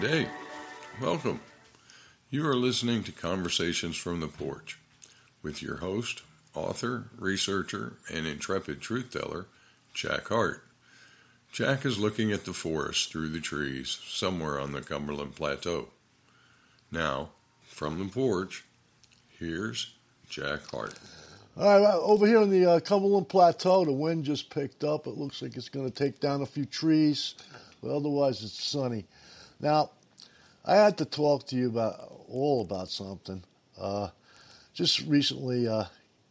Day. Welcome. You are listening to Conversations from the Porch with your host, author, researcher, and intrepid truth teller, Jack Heart. Jack is looking at the forest through the trees somewhere on the Cumberland Plateau. Now, from the porch, here's Jack Heart. All right, over here on the uh, Cumberland Plateau, the wind just picked up. It looks like it's going to take down a few trees, but otherwise it's sunny. Now, I had to talk to you about all about something. Uh, just recently uh,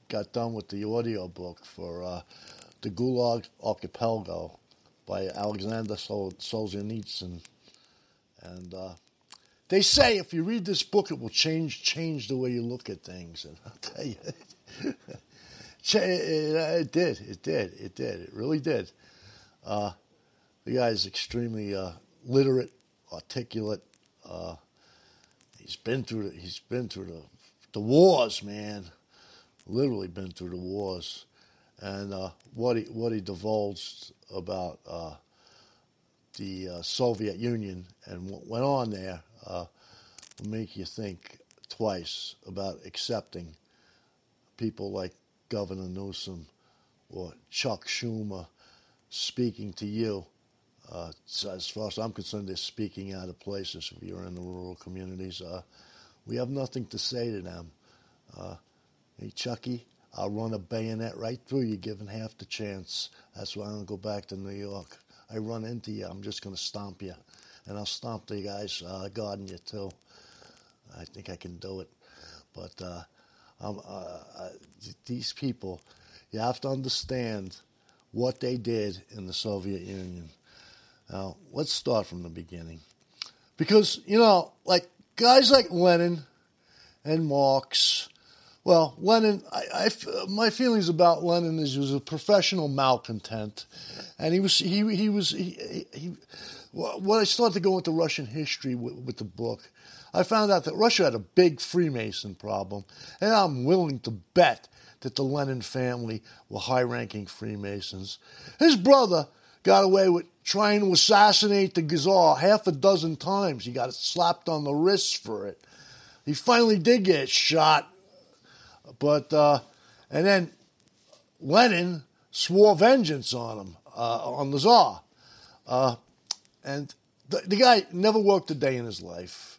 got done with the audio book for uh, the Gulag Archipelago by Alexander Sol- Solzhenitsyn, and uh, they say if you read this book, it will change change the way you look at things. And I'll tell you, it, did, it did, it did, it really did. Uh, the guy is extremely uh, literate, articulate. Uh, he's been through the, he's been through the the wars, man. Literally been through the wars, and uh, what he what he divulged about uh, the uh, Soviet Union and what went on there uh, will make you think twice about accepting people like Governor Newsom or Chuck Schumer speaking to you. Uh, so as far as I'm concerned, they're speaking out of places. If you're in the rural communities, uh, we have nothing to say to them. Uh, hey, Chucky, I'll run a bayonet right through you, given half the chance. That's why I don't go back to New York. I run into you, I'm just going to stomp you. And I'll stomp the guys uh, guarding you, too. I think I can do it. But uh, um, uh, these people, you have to understand what they did in the Soviet Union. Now, let's start from the beginning. Because, you know, like guys like Lenin and Marx, well, Lenin, I, I, my feelings about Lenin is he was a professional malcontent, and he was he he was he, he when I started to go into Russian history with, with, the book, I found out that Russia had a big Freemason problem, and I'm willing to bet that the Lenin family were high-ranking Freemasons. His brother got away with trying to assassinate the Czar half a dozen times. He got slapped on the wrists for it. He finally did get shot but uh, and then Lenin swore vengeance on him uh, on the Tsar, uh, and the, the, guy never worked a day in his life.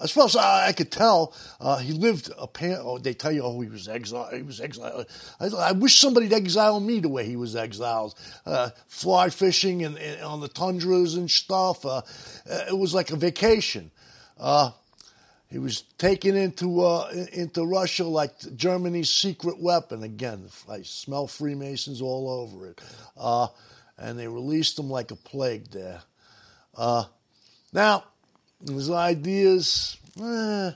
As far as I, I could tell, uh, he lived. A pan, oh, they tell you, oh, he was exiled. He was exiled. I, I wish somebody'd exile me the way he was exiled. Uh, fly fishing and, and, on the tundras and stuff. Uh, it was like a vacation. He was taken into uh, into Russia like Germany's secret weapon. Again, I smell Freemasons all over it. Uh, and they released him like a plague there. Uh, now, his ideas, eh,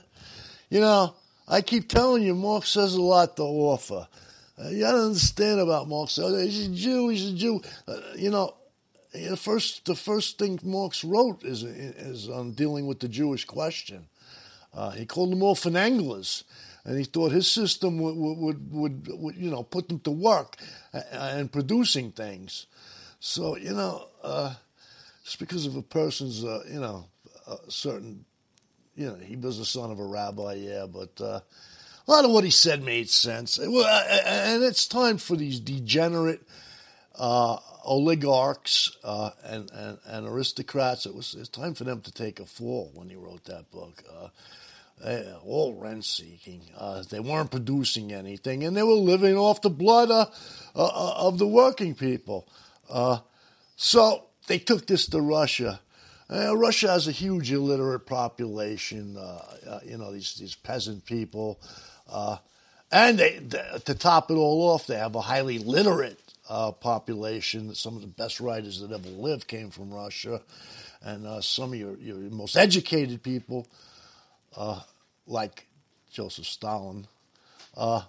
you know, I keep telling you, Marx has a lot to offer. Uh, you got to understand about Marx. Uh, he's a Jew. He's a Jew. Uh, you know, the first the first thing Marx wrote is is on dealing with the Jewish question. Uh, he called them all finanglers, and he thought his system would, would, would, would you know, put them to work and producing things. So, you know, uh, just because of a person's, uh, you know, a certain, you know, he was the son of a rabbi, yeah, but uh, a lot of what he said made sense. And it's time for these degenerate uh, oligarchs uh, and, and, and, aristocrats. It was it's time for them to take a fall when he wrote that book. Uh, all rent seeking. Uh, they weren't producing anything, and they were living off the blood uh, uh, of the working people. Uh, so they took this to Russia. Uh, Russia has a huge illiterate population. Uh, you know these these peasant people, and they, they, to top it all off, they have a highly literate population. Some of the best writers that ever lived came from Russia, and some of your, your most educated people uh, like Joseph Stalin, uh,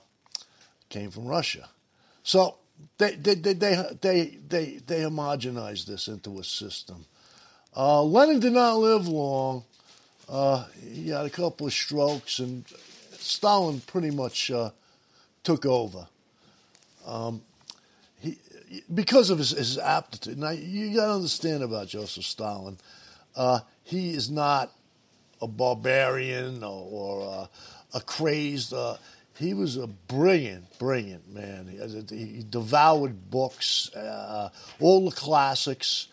came from Russia. So they they they they they, they homogenized this into a system. Uh, Lenin did not live long. Uh, he had a couple of strokes, and Stalin pretty much uh, took over. Um, he, because of his, his aptitude. Now you got to understand about Joseph Stalin. uh, he is not a barbarian or, or uh, a crazed. Uh, he was a brilliant, brilliant man. He, he devoured books, uh, all the classics.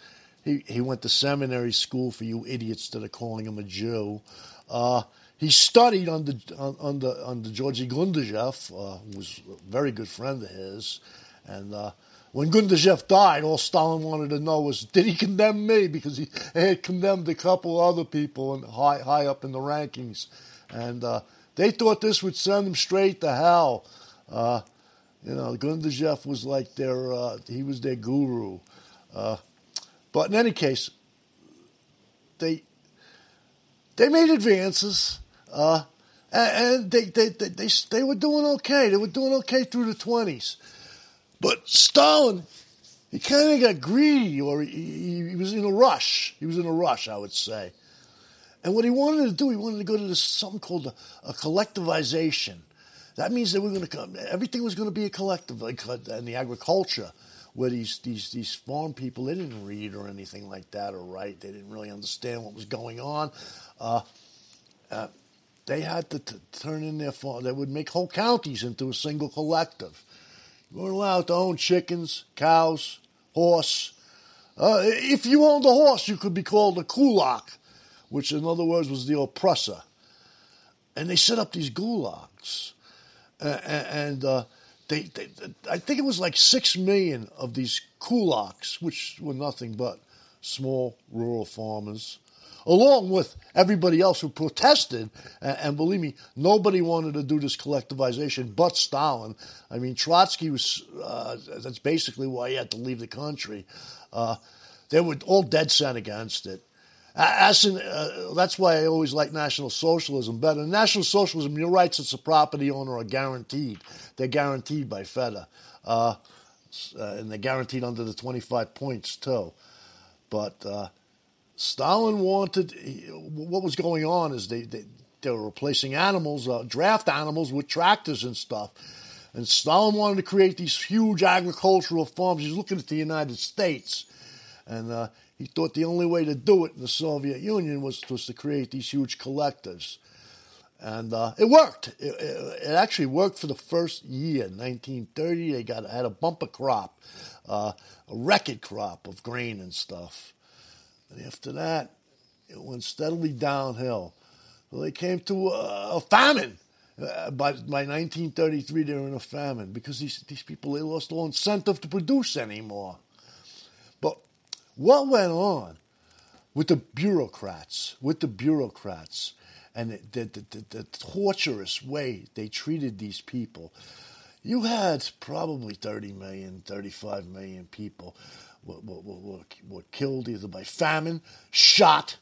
He, he went to seminary school for you idiots that are calling him a Jew. Uh, he studied under under under Georgy Gundashev, uh, who was a very good friend of his, and uh, when Gundashev died, all Stalin wanted to know was, did he condemn me? Because he had condemned a couple other people and high, high up in the rankings. And uh, they thought this would send them straight to hell. Uh, you know, Gundashev was like their, uh, he was their guru. Uh, but in any case, they, they made advances. Uh, and they, they, they, they, they were doing okay. They were doing okay through the 20s. But Stalin, he kind of got greedy, or he, he, was in a rush. He was in a rush, I would say. And what he wanted to do, he wanted to go to this something called a, a collectivization. That means that we're going to come. Everything was going to be a collective, like uh, in the agriculture, where these these these farm people they didn't read or anything like that or write. They didn't really understand what was going on. Uh, uh, they had to t- turn in their farm. They would make whole counties into a single collective. You weren't allowed to own chickens, cows, horse. Uh, if you owned a horse, you could be called a kulak, which in other words was the oppressor. And they set up these gulags. Uh, and uh, they, they, I think it was like six million of these kulaks, which were nothing but small rural farmers, along with everybody else who protested. And, and, believe me, nobody wanted to do this collectivization but Stalin. I mean, Trotsky was, uh, that's basically why he had to leave the country. Uh, they were all dead set against it. Uh, that's why I always like National Socialism better. National Socialism, your rights as a property owner are guaranteed. They're guaranteed by Feder. Uh, uh, and they're guaranteed under the 25 points, too. But uh, Stalin wanted what was going on is they they, they were replacing animals, uh, draft animals, with tractors and stuff. And Stalin wanted to create these huge agricultural farms. He's looking at the United States, and uh, he thought the only way to do it in the Soviet Union was, was to create these huge collectives. And uh, it worked. It, it, it, actually worked for the first year, 1930. They got had a bumper crop, uh, a record crop of grain and stuff. And after that, it went steadily downhill. Well, they came to a, a famine. Uh, by, by 1933, they were in a famine because these, these people, they lost all incentive to produce anymore. What went on with the bureaucrats, with the bureaucrats, and the, the, the, the torturous way they treated these people, you had probably 30 million, 35 million people were, were, were, were killed either by famine, shot,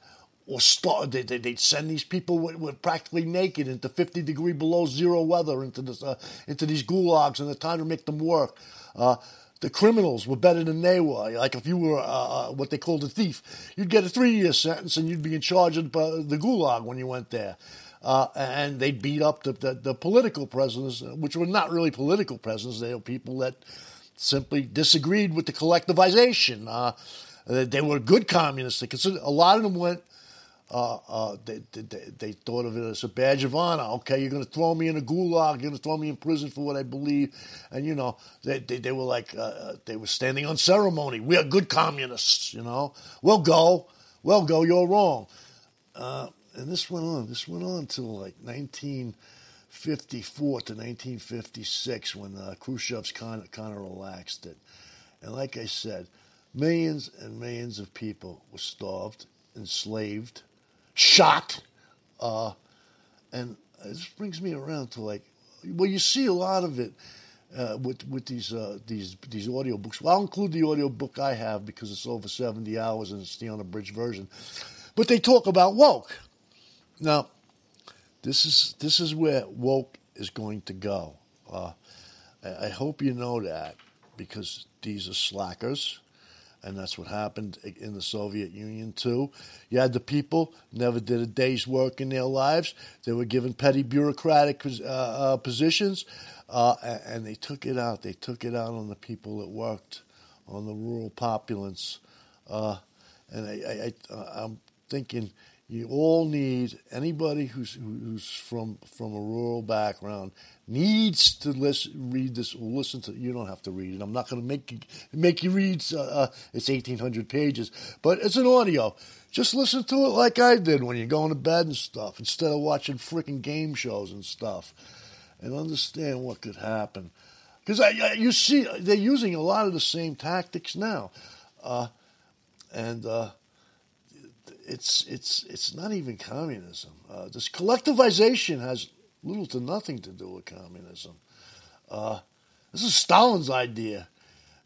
or starved. They, they, would send these people practically naked into 50 degree below zero weather into this, uh, into these gulags, and the time to make them work. Uh, the criminals were better than they were. Like if you were uh, uh what they called a thief, you'd get a three-year sentence and you'd be in charge of the gulag when you went there. Uh, and they beat up the, the, the, political prisoners, which were not really political prisoners. They were people that simply disagreed with the collectivization. Uh, they were good communists. They considered, a lot of them went. Uh, uh, they, they, they, thought of it as a badge of honor. Okay, you're going to throw me in a gulag. You're going to throw me in prison for what I believe. And, you know, they, they, they were like, uh, they were standing on ceremony. We are good communists, you know. We'll go. We'll go. You're wrong. Uh, and this went on. This went on until like 1954 to 1956 when uh, Khrushchev's kind of, kind of relaxed it. And like I said, millions and millions of people were starved, enslaved, shot. Uh, and this brings me around to like, well, you see a lot of it uh, with with these uh, these these audio books. Well, I'll include the audio book I have because it's over 70 hours and it's the unabridged version. But they talk about woke. Now, this is this is where woke is going to go. Uh, I, I hope you know that because these are slackers, and that's what happened in the Soviet Union too. You had the people never did a day's work in their lives; they were given petty bureaucratic uh, uh, positions, uh, and they took it out. They took it out on the people that worked, on the rural populace. Uh, and I, I, I, I'm thinking you all need anybody who's who's from from a rural background needs to listen, read this, listen to. You don't have to read it. I'm not going to make you, make you read. Uh, uh, it's 1,800 pages, but it's an audio. Just listen to it like I did when you're going to bed and stuff, instead of watching freaking game shows and stuff, and understand what could happen. Because you see, they're using a lot of the same tactics now, uh, and uh, it's it's it's not even communism. Uh, this collectivization has little to nothing to do with communism. Uh, this is Stalin's idea,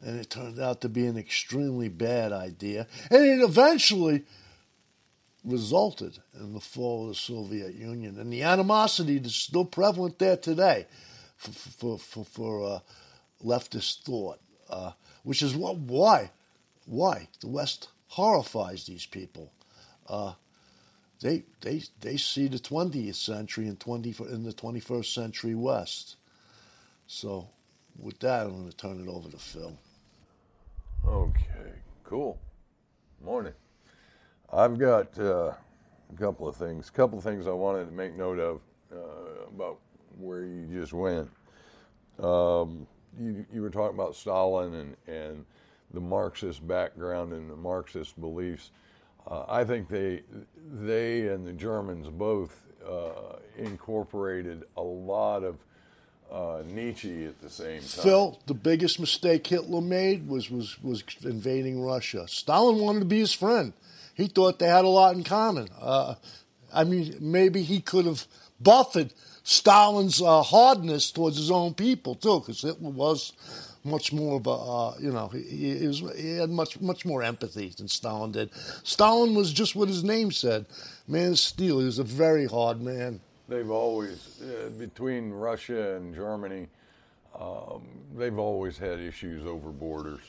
and it turned out to be an extremely bad idea, and it eventually resulted in the fall of the Soviet Union and the animosity that's still prevalent there today for for for, for uh, leftist thought, uh, which is what why why the West horrifies these people. Uh, they they they see the 20th century and 20 in the 21st century West. So, with that, I'm going to turn it over to Phil. Okay, cool. Morning. I've got uh, a couple of things. A couple of things I wanted to make note of uh, about where you just went. Um, you, you were talking about Stalin and, and the Marxist background and the Marxist beliefs. Uh, I think they, they and the Germans both uh, incorporated a lot of uh, Nietzsche at the same time. Phil, the biggest mistake Hitler made was, was, was invading Russia. Stalin wanted to be his friend. He thought they had a lot in common. Uh, I mean, maybe he could have buffered Stalin's uh, hardness towards his own people too, because Hitler was much more of a, uh, you know, he, he, was, he, had much much more empathy than Stalin did. Stalin was just what his name said, man of steel. He was a very hard man. They've always, uh, between Russia and Germany, um, they've always had issues over borders.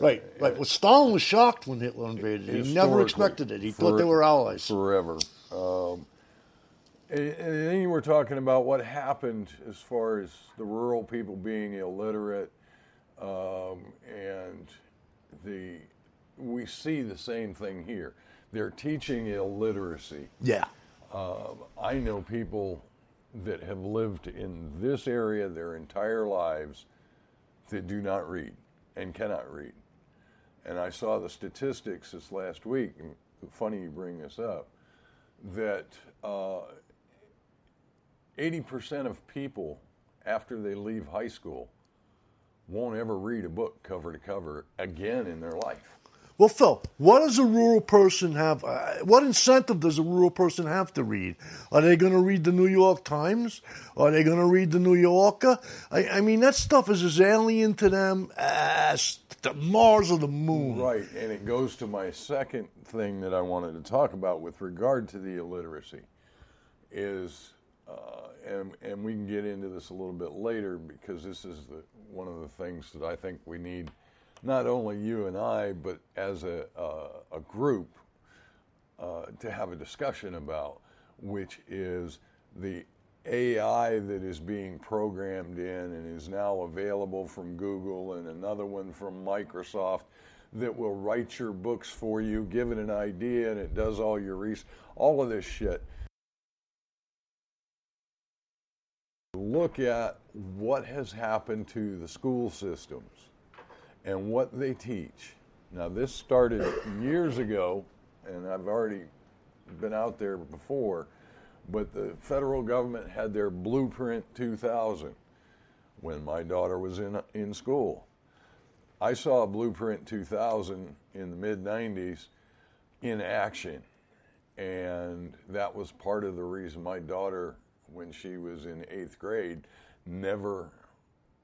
Right, right. Well, Stalin was shocked when Hitler invaded. He never expected it. He for, thought they were allies. Forever. Um, and then you were talking about what happened as far as the rural people being illiterate um, and the we see the same thing here. They're teaching illiteracy. Yeah. Uh, I know people that have lived in this area their entire lives that do not read and cannot read. And I saw the statistics this last week. Funny you bring this up. That uh, 80% of people after they leave high school won't ever read a book cover to cover again in their life. Well, Phil, what does a rural person have? Uh, what incentive does a rural person have to read? Are they going to read the New York Times? Are they going to read the New Yorker? I, I, mean, that stuff is as alien to them as the Mars or the moon. Right, and it goes to my second thing that I wanted to talk about with regard to the illiteracy is, uh, and, and we can get into this a little bit later because this is the one of the things that I think we need, not only you and I, but as a, uh, a group, uh, to have a discussion about, which is the AI that is being programmed in and is now available from Google and another one from Microsoft that will write your books for you, give it an idea, and it does all your research, all of this shit. Look at what has happened to the school systems and what they teach. Now, this started years ago, and I've already been out there before, but the federal government had their Blueprint 2000 when my daughter was in, in school. I saw Blueprint 2000 in the mid 90s in action, and that was part of the reason my daughter when she was in eighth grade never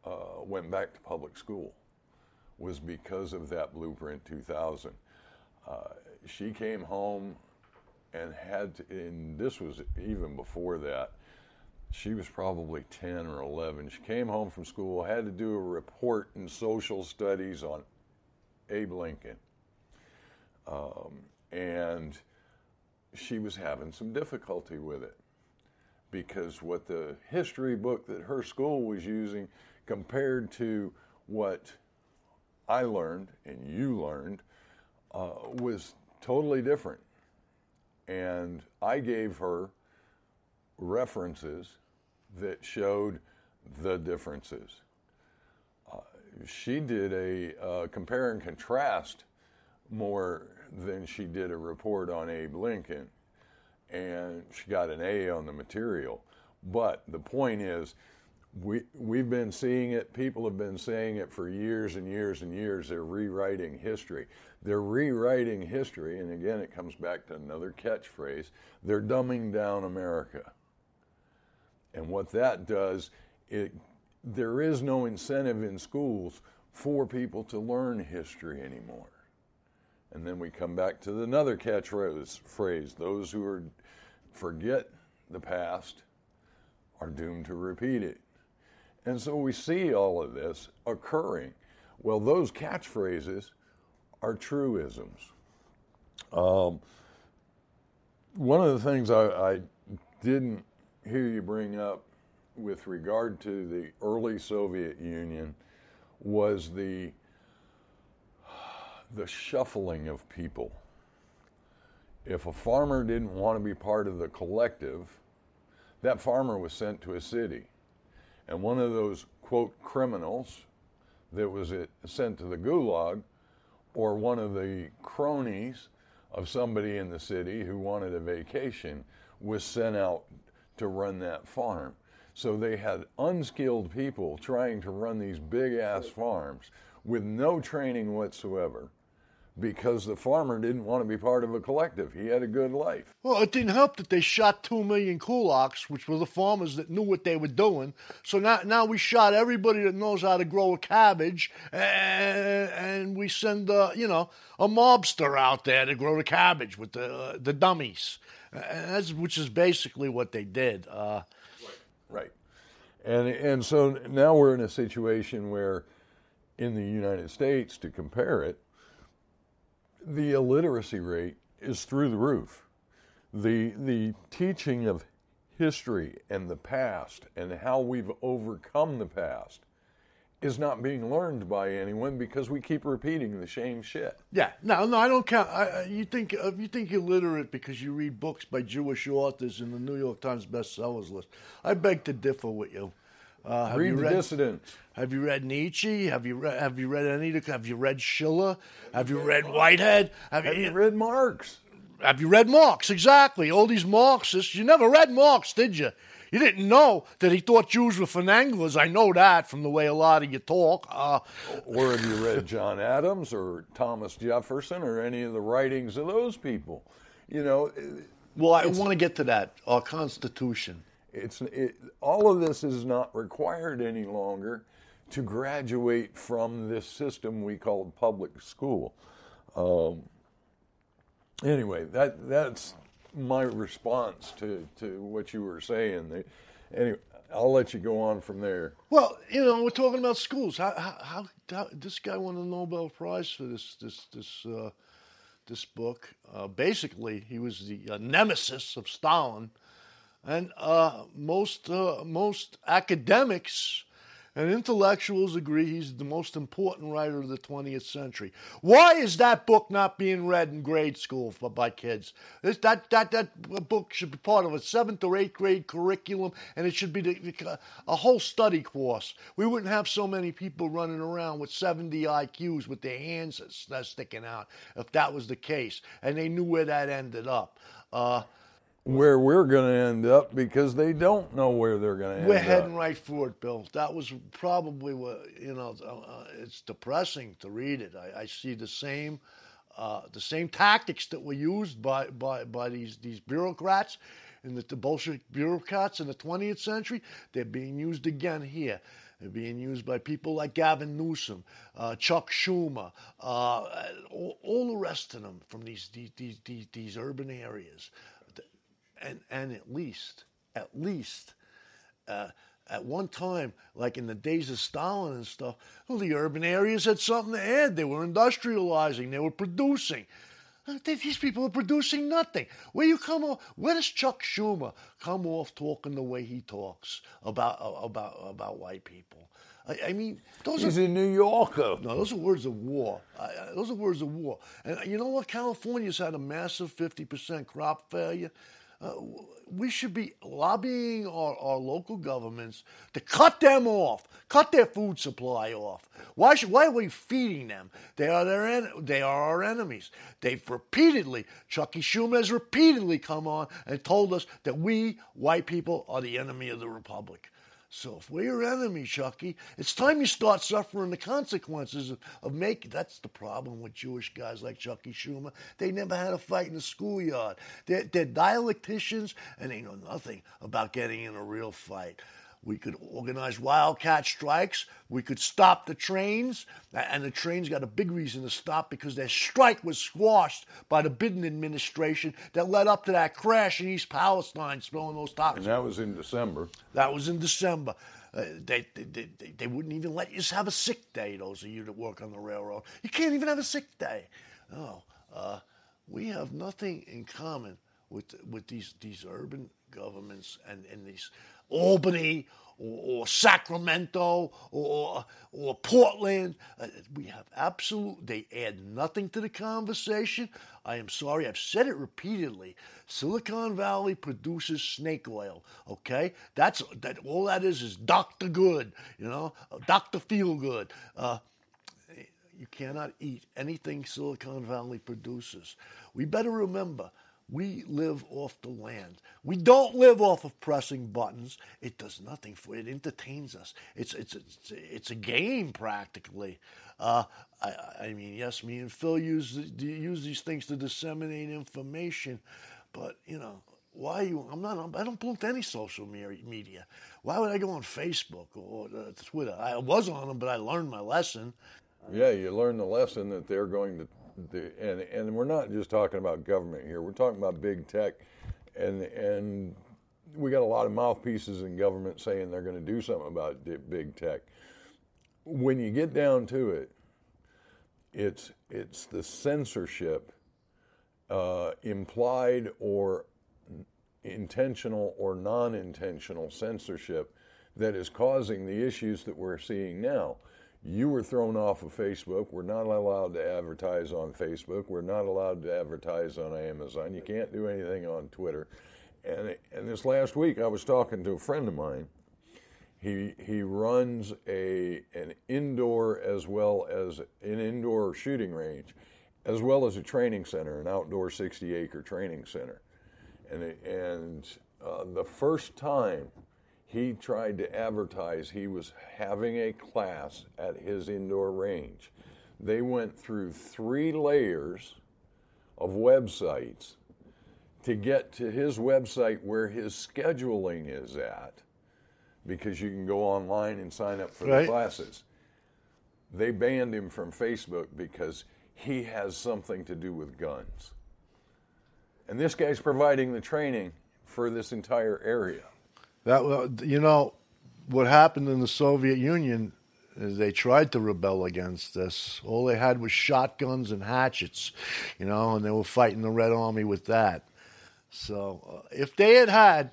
uh, went back to public school was because of that Blueprint 2000. Uh, she came home and had, to, and this was even before that, she was probably 10 or 11. She came home from school, had to do a report in social studies on Abe Lincoln. Um, and she was having some difficulty with it because what the history book that her school was using compared to what I learned and you learned uh, was totally different. and I gave her references that showed the differences. Uh, she did a uh, compare and contrast more than she did a report on Abe Lincoln, and she got an A on the material. But the point is, we we've been seeing it. People have been saying it for years and years and years. They're rewriting history. They're rewriting history, and again, it comes back to another catchphrase. They're dumbing down America, and what that does, it there is no incentive in schools for people to learn history anymore. And then we come back to another catchphrase: phrase: those who are forget the past are doomed to repeat it. And so we see all of this occurring. Well, those catchphrases are truisms. Um, one of the things I, I didn't hear you bring up with regard to the early Soviet Union was the the shuffling of people. If a farmer didn't want to be part of the collective, that farmer was sent to a city. And one of those, quote, criminals that was sent to the gulag, or one of the cronies of somebody in the city who wanted a vacation, was sent out to run that farm. So they had unskilled people trying to run these big ass farms with no training whatsoever because the farmer didn't want to be part of a collective. He had a good life. Well, it didn't help that they shot two million kulaks, which were the farmers that knew what they were doing. So now, now we shot everybody that knows how to grow a cabbage, and, and we send, uh, you know, a mobster out there to grow the cabbage with the uh, the dummies, which is basically what they did. Uh, right, and and so now we're in a situation where, in the United States, to compare it the illiteracy rate is through the roof. The, the teaching of history and the past and how we've overcome the past is not being learned by anyone because we keep repeating the same shit. Yeah, no, no, I don't count. I, you think uh, you think you're literate because you read books by Jewish authors in the New York Times bestsellers list. I beg to differ with you. Uh, have read you read, Dissident. Have you read Nietzsche? Have you read, have you read any? Have you read Schiller? Have you read Whitehead? Have, have you, you read Marx? Have you read Marx? Exactly. All these Marxists. You never read Marx, did you? You didn't know that he thought Jews were finanglers. I know that from the way a lot of you talk. Uh, or have you read John Adams or Thomas Jefferson or any of the writings of those people? You know. Well, I want to get to that. Our Constitution. It's it, all of this is not required any longer to graduate from this system we call public school. Um, anyway, that that's my response to, to what you were saying. Anyway, I'll let you go on from there. Well, you know, we're talking about schools. How, how, how this guy won the Nobel Prize for this this this uh, this book. Uh, basically, he was the uh, nemesis of Stalin and uh, most uh, most academics and intellectuals agree he's the most important writer of the 20th century. Why is that book not being read in grade school for, by kids? This, that, that, that book should be part of a seventh or eighth grade curriculum, and it should be the, a whole study course. We wouldn't have so many people running around with 70 IQs with their hands sticking out if that was the case, and they knew where that ended up. Uh, where we're going to end up because they don't know where they're going to end we're up. We're heading right for it, Bill. That was probably what you know. Uh, it's depressing to read it. I, I see the same, uh, the same tactics that were used by by, by these these bureaucrats. And the, the Bolshevik bureaucrats in the 20th century, they're being used again here. They're being used by people like Gavin Newsom, uh, Chuck Schumer, uh, all, all, the rest of them from these these, these, these urban areas and and at least at least uh, at one time, like in the days of Stalin and stuff, well, the urban areas had something to add. They were industrializing. They were producing. Uh, these people are producing nothing. Where you come off? Where does Chuck Schumer come off talking the way he talks about uh, about about white people? I, I mean, those He's are a New Yorker. no, those are words of war. Uh, those are words of war. And you know what? California's had a massive 50% crop failure. Uh, we should be lobbying our, our local governments to cut them off, cut their food supply off. Why should? Why are we feeding them? They are their en- they are our enemies. They've repeatedly, Chucky Schumer has repeatedly come on and told us that we white people are the enemy of the republic. So if we're your enemy, Chucky, it's time you start suffering the consequences of, of making. That's the problem with Jewish guys like Chucky Schumer. They never had a fight in the schoolyard. They're, they're dialecticians and they know nothing about getting in a real fight. We could organize wildcat strikes. We could stop the trains. And the trains got a big reason to stop because their strike was squashed by the Biden administration that led up to that crash in East Palestine, spilling those toxins. And that was in December. That was in December. Uh, they, they, they, they wouldn't even let you have a sick day, those of you that work on the railroad. You can't even have a sick day. No. Uh, we have nothing in common with, with these, these urban governments and, and these Albany or, or Sacramento or, or Portland. Uh, we have absolute, they add nothing to the conversation. I am sorry, I've said it repeatedly. Silicon Valley produces snake oil, okay? That's that all that is is Dr. Good, you know, Dr. Feel Good. Uh, you cannot eat anything Silicon Valley produces. We better remember we live off the land. We don't live off of pressing buttons. It does nothing for it. entertains us. It's it's it's, it's a game practically. Uh, I, I mean, yes, me and Phil use use these things to disseminate information, but you know. Why you? I'm not. I don't belong to any social media. Why would I go on Facebook or uh, Twitter? I was on them, but I learned my lesson. Yeah, you learn the lesson that they're going to and and we're not just talking about government here. We're talking about big tech, and and we got a lot of mouthpieces in government saying they're going to do something about big tech. When you get down to it, it's it's the censorship, uh, implied or intentional or non-intentional censorship, that is causing the issues that we're seeing now you were thrown off of Facebook. We're not allowed to advertise on Facebook. We're not allowed to advertise on Amazon. You can't do anything on Twitter. And, and this last week, I was talking to a friend of mine. He, he runs a, an indoor as well as an indoor shooting range, as well as a training center, an outdoor 60 acre training center. And, and uh, the first time he tried to advertise he was having a class at his indoor range. They went through three layers of websites to get to his website where his scheduling is at because you can go online and sign up for right. the classes. They banned him from Facebook because he has something to do with guns. And this guy's providing the training for this entire area. That you know what happened in the Soviet Union is they tried to rebel against this. All they had was shotguns and hatchets, you know, and they were fighting the Red Army with that. So uh, if they had had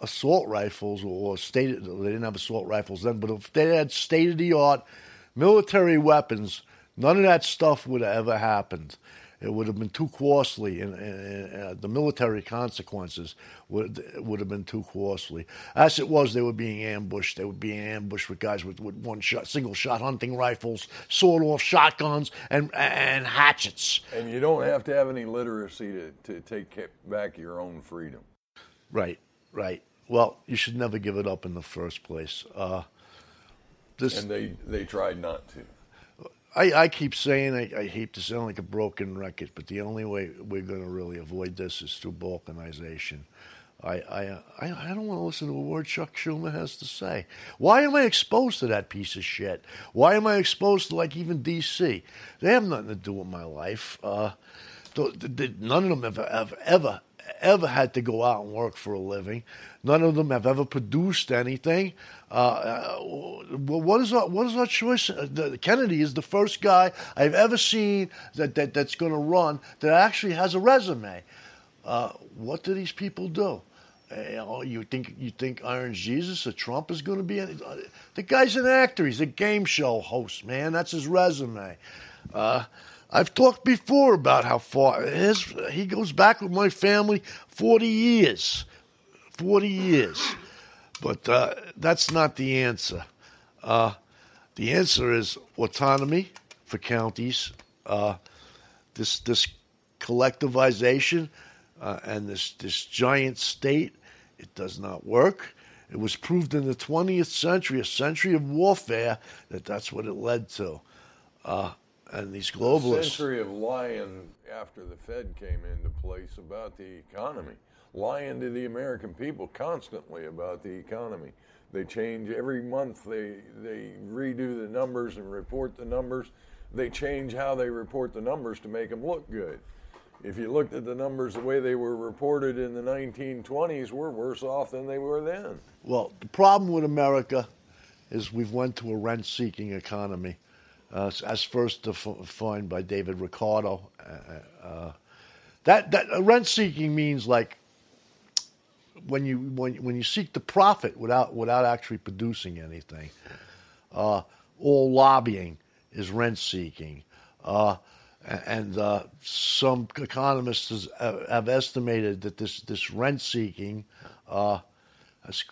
assault rifles or state, they didn't have assault rifles then, but if they had state of the art military weapons, none of that stuff would have ever happened it would have been too costly, and, and, and uh, the military consequences would would have been too costly. As it was, they were being ambushed. They were being ambushed with guys with, with one shot, single shot hunting rifles, sawed off shotguns, and and hatchets. And you don't have to have any literacy to, to take back your own freedom. Right, right. Well, you should never give it up in the first place. Uh, this, and they, they tried not to. I, I keep saying I, I, hate to sound like a broken record, but the only way we're going to really avoid this is through balkanization. I, I, I, don't want to listen to a word Chuck Schumer has to say. Why am I exposed to that piece of shit? Why am I exposed to like even DC? They have nothing to do with my life. Uh, none of them have, have ever ever had to go out and work for a living. None of them have ever produced anything. Uh, uh what is our what is our choice? Uh, Kennedy is the first guy I've ever seen that, that that's going to run that actually has a resume. Uh, what do these people do? Uh, you think you think Iron Jesus or Trump is going to be? In, uh, the guy's an actor. He's a game show host, man. That's his resume. I've talked before about how far his he goes back with my family forty years, forty years. But uh, that's not the answer. Uh, the answer is autonomy for counties. Uh, this this collectivization uh, and this this giant state, it does not work. It was proved in the 20th century, a century of warfare, that that's what it led to. Uh, and these globalists. A century of lying after the Fed came into place about the economy, lying to the American people constantly about the economy. They change every month. They they redo the numbers and report the numbers. They change how they report the numbers to make them look good. If you looked at the numbers the way they were reported in the 1920s, we're worse off than they were then. Well, the problem with America is we've went to a rent-seeking economy, uh, as first defined by David Ricardo. Uh, uh, that that rent-seeking means like when you when when you seek the profit without without actually producing anything. Uh, all lobbying is rent seeking, uh, and uh, some economists have estimated that this this rent seeking uh, has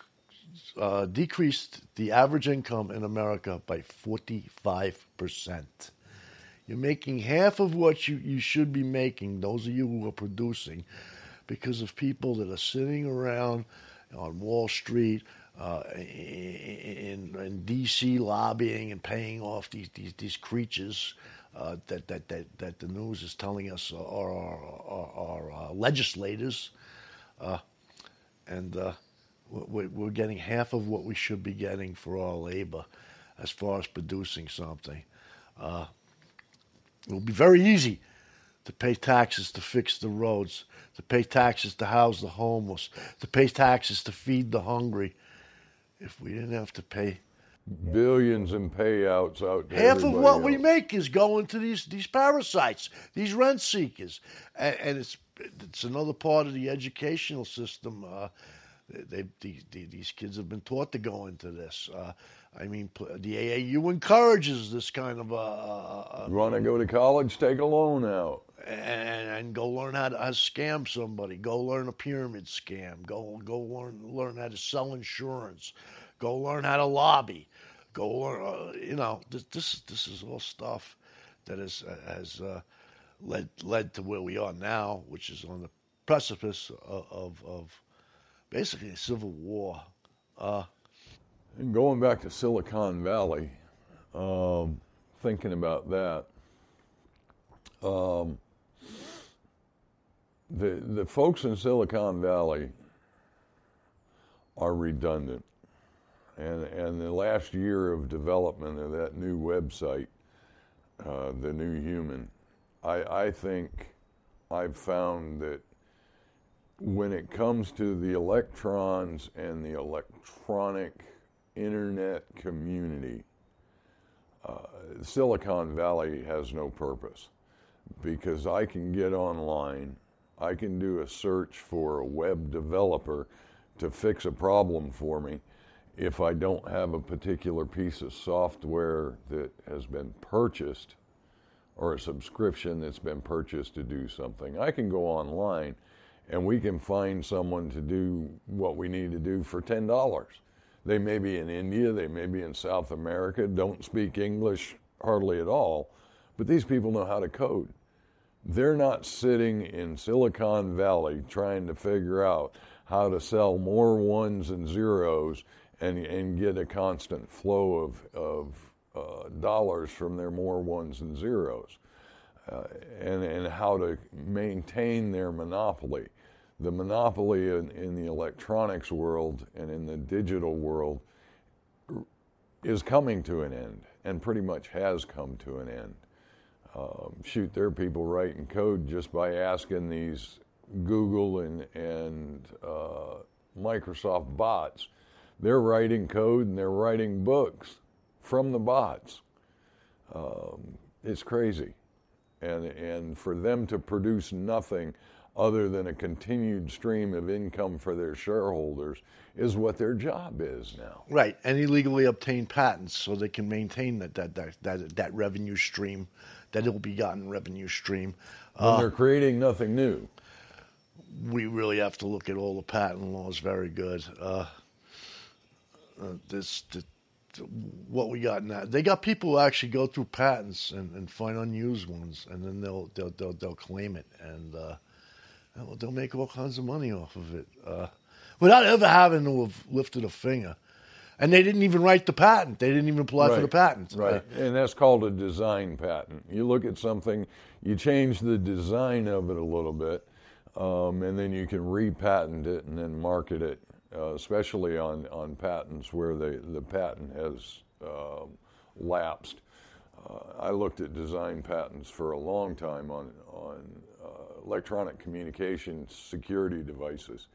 uh, decreased the average income in America by forty five percent. You're making half of what you, you should be making, those of you who are producing, because of people that are sitting around on Wall Street, uh, in, in, D.C. lobbying and paying off these these, these creatures uh, that, that that that the news is telling us are our uh, legislators, uh, and uh, we're, we're, getting half of what we should be getting for our labor, as far as producing something. Uh, it will be very easy to pay taxes to fix the roads, to pay taxes to house the homeless, to pay taxes to feed the hungry. If we didn't have to pay billions in payouts out there. half of what else. we make is going to these these parasites, these rent seekers, and, and it's it's another part of the educational system. Uh, they, they, they, these kids have been taught to go into this. Uh, I mean, the AAU encourages this kind of. Uh, uh, you want to go to college? Take a loan out and, and go learn how to, scam somebody. Go learn a pyramid scam. Go go learn learn how to sell insurance. Go learn how to lobby. Go learn. Uh, you know, this this this is all stuff that has has uh, led led to where we are now, which is on the precipice of of, of basically a civil war. Uh, and going back to Silicon Valley, um, thinking about that. Um, the the folks in Silicon Valley are redundant, and and the last year of development of that new website, uh, the new human, I I think I've found that when it comes to the electrons and the electronic internet community, uh, Silicon Valley has no purpose. Because I can get online I can do a search for a web developer to fix a problem for me if I don't have a particular piece of software that has been purchased or a subscription that's been purchased to do something. I can go online and we can find someone to do what we need to do for $10. They may be in India, they may be in South America, don't speak English hardly at all, but these people know how to code. They're not sitting in Silicon Valley trying to figure out how to sell more ones and zeros and, and get a constant flow of, of uh, dollars from their more ones and zeros. Uh, and, and how to maintain their monopoly. The monopoly in, in the electronics world and in the digital world is coming to an end and pretty much has come to an end um, shoot, their people writing code just by asking these Google and, and uh, Microsoft bots. They're writing code and they're writing books from the bots. Um, it's crazy. And, and for them to produce nothing other than a continued stream of income for their shareholders is what their job is now. Right, and illegally obtain patents so they can maintain that that that that, that revenue stream, that ill-begotten revenue stream. When they're creating nothing new. we really have to look at all the patent laws very good. Uh, uh, this, the, what we got now, they got people who actually go through patents and, and find unused ones, and then they'll they'll they'll, they'll claim it, and uh, they'll, they'll make all kinds of money off of it uh, without ever having to have lifted a finger. And they didn't even write the patent; they didn't even apply for the patent. Right. Uh, and that's called a design patent. You look at something, you change the design of it a little bit, um, and then you can repatent it and then market it, uh, especially on, on patents where the, the patent has um lapsed. Uh, I looked at design patents for a long time on, on uh, electronic communication security devices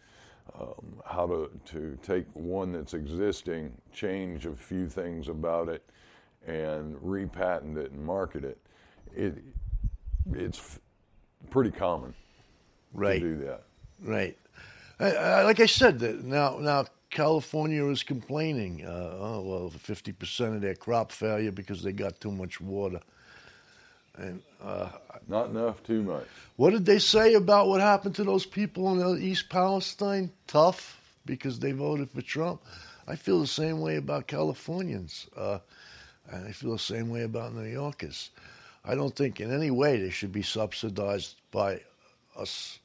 um, how to, to take one that's existing, change a few things about it, and repatent it and market it. It it's f- pretty common right. to do that. Right. I, I, like I said, that now now California is complaining. Uh, oh well, fifty percent of their crop failure because they got too much water. And uh, Not enough, too much. what did they say about what happened to those people in East Palestine? Tough because they voted for Trump. I feel the same way about Californians, uh, and I feel the same way about New Yorkers. I don't think in any way they should be subsidized by us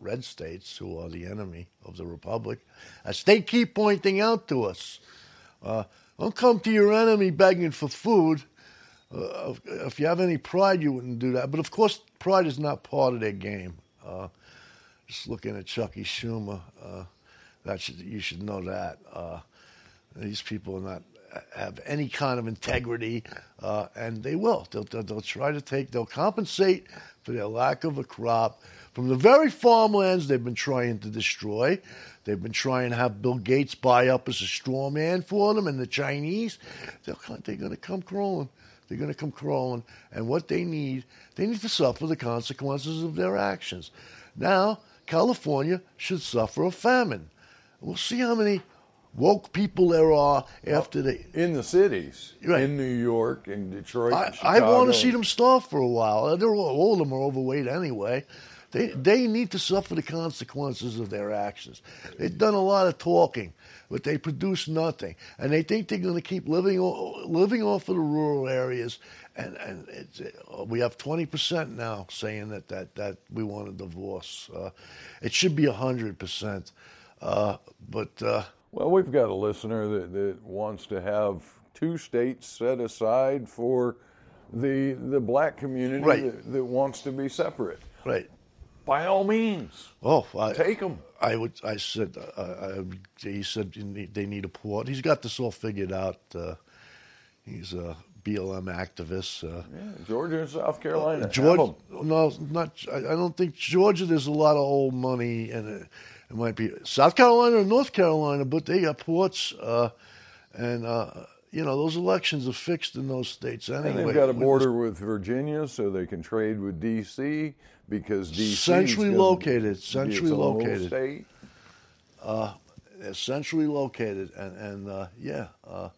red states, who are the enemy of the republic, as they keep pointing out to us. Uh, don't come to your enemy begging for food. Uh, if you have any pride, you wouldn't do that. But of course, pride is not part of their game. Uh, just looking at Chucky Schumer, uh, that should, you should know that. Uh, these people are not have any kind of integrity, uh, and they will. They'll, they'll, they'll try to take. They'll compensate for their lack of a crop from the very farmlands they've been trying to destroy. They've been trying to have Bill Gates buy up as a straw man for them, and the Chinese. They'll, they're going to come crawling. They're going to come crawling, and what they need, they need to suffer the consequences of their actions. Now, California should suffer a famine. We'll see how many woke people there are after they. In the cities, Right. in New York, in Detroit, I, I want to see them starve for a while. They're all, all of them are overweight anyway. They they need to suffer the consequences of their actions. They've done a lot of talking, but they produce nothing, and they think they're going to keep living living off of the rural areas. And and it's, uh, we have twenty percent now saying that, that that we want a divorce. Uh, it should be hundred percent, uh, but. Uh, Well, we've got a listener that, that wants to have two states set aside for the the black community Right. that, that wants to be separate. right. By all means, Oh, I, take them. I would. I said. Uh, I, he said they need a port. He's got this all figured out. Uh, he's a BLM activist. Uh, Yeah, Georgia and South Carolina. Georgia, no, not. I, I don't think Georgia. There's a lot of old money, and it, it might be South Carolina or North Carolina, but they got ports, uh, and uh, you know those elections are fixed in those states anyway. And they've got a border with Virginia, so they can trade with D.C. because D.C. Centrally located, centrally located. State. They're centrally located, and and uh, yeah. Uh,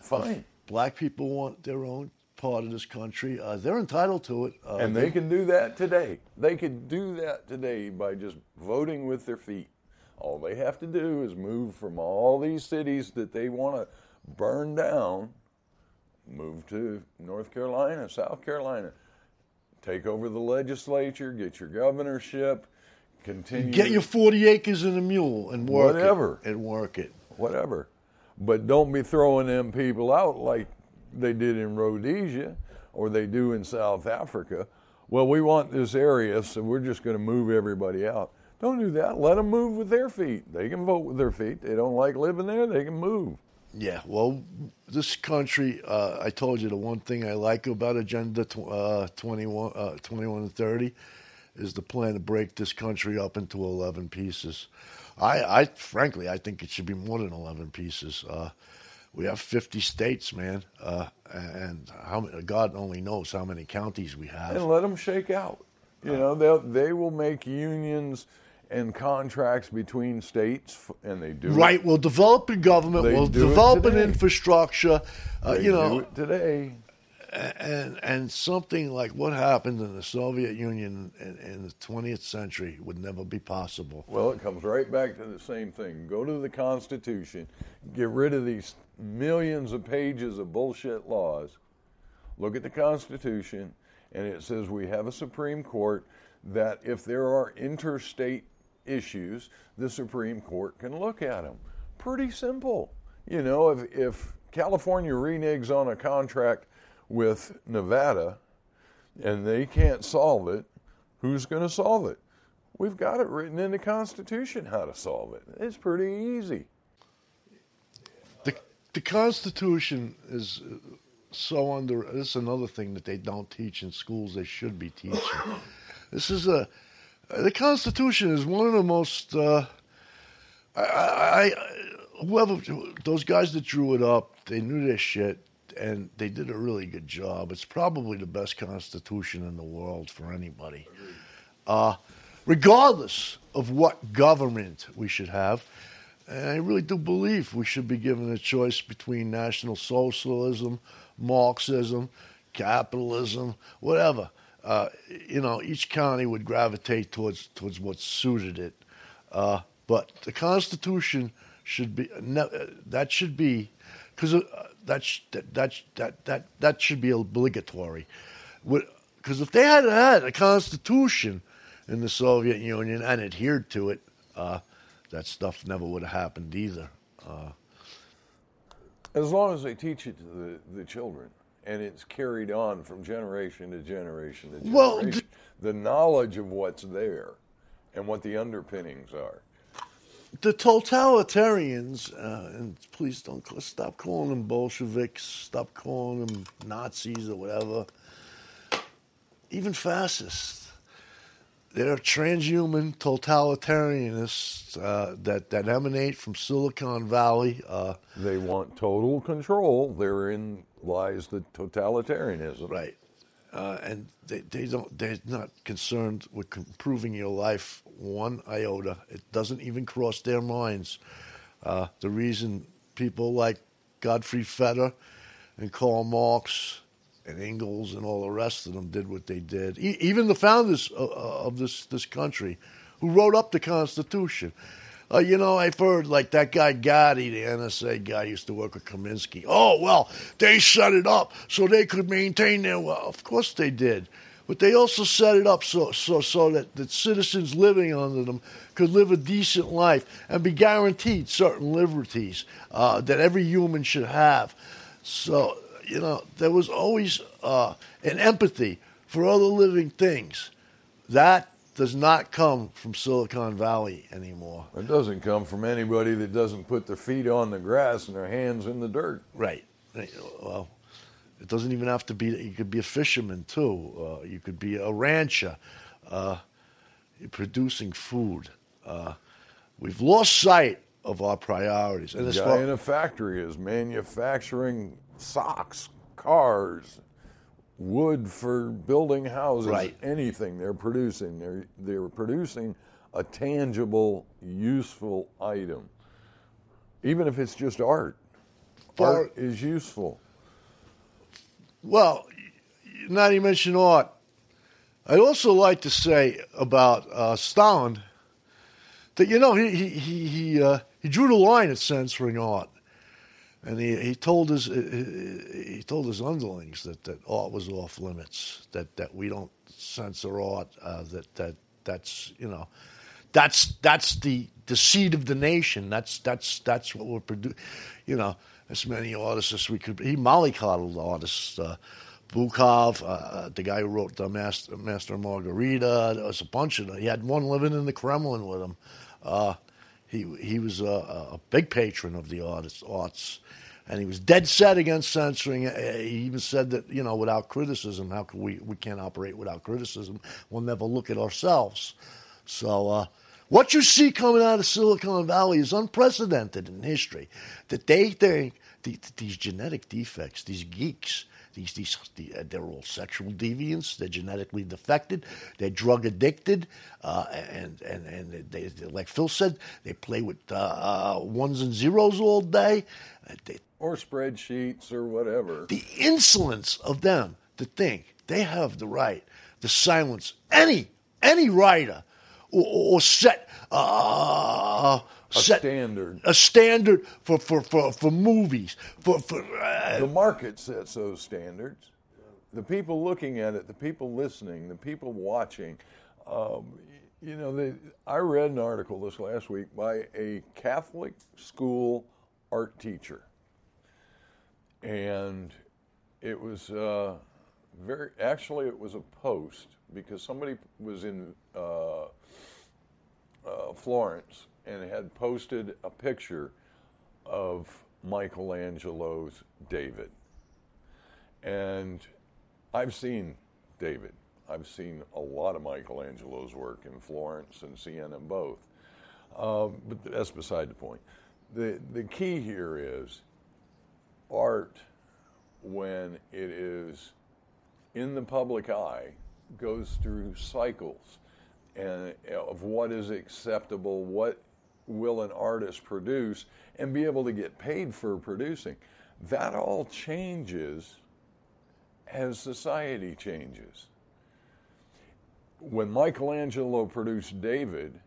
Fine. black people want their own part of this country. Uh, they're entitled to it. Uh, And they can do that today. They could do that today by just voting with their feet. All they have to do is move from all these cities that they want to burn down, move to North Carolina, South Carolina, take over the legislature, get your governorship, continue. get your 40 acres and a mule and work Whatever. it. And work it. whatever. But don't be throwing them people out like they did in Rhodesia or they do in South Africa. Well, we want this area, so we're just going to move everybody out. Don't do that. Let them move with their feet. They can vote with their feet. They don't like living there, they can move. Yeah, well, this country, uh, I told you the one thing I like about Agenda tw- uh, 21, uh, 21 and 30 is the plan to break this country up into 11 pieces. I, I frankly, I think it should be more than 11 pieces. Uh, we have 50 states, man, uh, and how God only knows how many counties we have. And let them shake out. You know, they they will make unions and contracts between states, and they do it. Right. We'll develop a government. They we'll develop an infrastructure. Uh, you know, it today. and and something like what happened in the Soviet Union in, in the 20th century would never be possible. Well, it comes right back to the same thing. Go to the Constitution, get rid of these millions of pages of bullshit laws. Look at the Constitution, and it says we have a Supreme Court that if there are interstate issues, the Supreme Court can look at them. Pretty simple. You know, if, if California reneges on a contract with Nevada and they can't solve it, who's going to solve it? We've got it written in the Constitution how to solve it. It's pretty easy. The the Constitution is uh, so under. This is another thing that they don't teach in schools. They should be teaching. this is a the Constitution is one of the most. Uh, I, I, I whoever those guys that drew it up, they knew their shit and they did a really good job. It's probably the best Constitution in the world for anybody. Uh, regardless of what government we should have. And I really do believe we should be given a choice between National Socialism, Marxism, capitalism, whatever. Uh, you know, each county would gravitate towards towards what suited it. Uh, but the Constitution should be ne- that should be because uh, that, sh- that that that that that should be obligatory. Because if they had had a Constitution in the Soviet Union and adhered to it, uh, that stuff never would have happened either. Uh, As long as they teach it to the, the children and it's carried on from generation to generation to generation. Well, th- the knowledge of what's there and what the underpinnings are. the totalitarians, uh, and please don't call, stop calling them Bolsheviks, stop calling them Nazis or whatever, even fascists. They're transhuman totalitarianists uh, that, that emanate from Silicon Valley. Uh, They want total control. Therein lies the totalitarianism. Right. Uh, and they, they don't they're not concerned with improving your life one iota. It doesn't even cross their minds. Uh, the reason people like Gottfried Feder and Karl Marx and Engels and all the rest of them did what they did, e- even the founders of, of this this country, who wrote up the Constitution. Uh, you know, I've heard like that guy Gotti, the NSA guy, used to work with Kaminsky. Oh well, they set it up so they could maintain their well. Of course they did, but they also set it up so so so that, that citizens living under them could live a decent life and be guaranteed certain liberties uh, that every human should have. So you know, there was always uh, an empathy for other living things. That does not come from Silicon Valley anymore. It doesn't come from anybody that doesn't put their feet on the grass and their hands in the dirt. Right. Well, it doesn't even have to be. You could be a fisherman too. Uh, you could be a rancher, uh, producing food. Uh, we've lost sight of our priorities. And The guy far, in a factory is manufacturing socks, cars, wood for building houses, Right. anything they're producing. They're they're producing a tangible, useful item. Even if it's just art. Far- art is useful. well, not even mention art. I'd also like to say about uh, Stalin that you know he he he he, uh, he drew the line at censoring art, and he, he told his he told his underlings that, that art was off limits, that, that we don't censor art, uh, that that that's you know that's that's the the seed of the nation. That's that's that's what we're producing. You know, as many artists as we could. He mollycoddled artists. Uh, Bulgakov, uh, the guy who wrote the Master, Master Margarita. There was a bunch of them. He had one living in the Kremlin with him. Uh, he he was a, a big patron of the artists, arts, and he was dead set against censoring. Uh, He even said that you know, without criticism, how can we we can't operate without criticism? We'll never look at ourselves. So. Uh, what you see coming out of Silicon Valley is unprecedented in history. That they think the, these genetic defects, these geeks, These, these, the, uh, they're all sexual deviants. They're genetically defected. They're drug addicted, uh, and and and they, they, like Phil said, they play with uh, uh ones and zeros all day. Uh, they, or spreadsheets or whatever. The insolence of them to think they have the right to silence any any writer or, or set uh, a set, standard. A standard for for for, for movies. For for uh, the market sets those standards. The people looking at it the people listening the people watching um, you know they, i read an article this last week by a catholic school art teacher. And it was uh, very actually it was a post because somebody was in uh, uh, Florence and had posted a picture of Michelangelo's David. And I've seen David. I've seen a lot of Michelangelo's work in Florence and Siena both. Um, but that's beside the point. The, the key here is art, when it is in the public eye, goes through cycles and of what is acceptable, what will an artist produce, and be able to get paid for producing. That all changes as society changes. When Michelangelo produced David,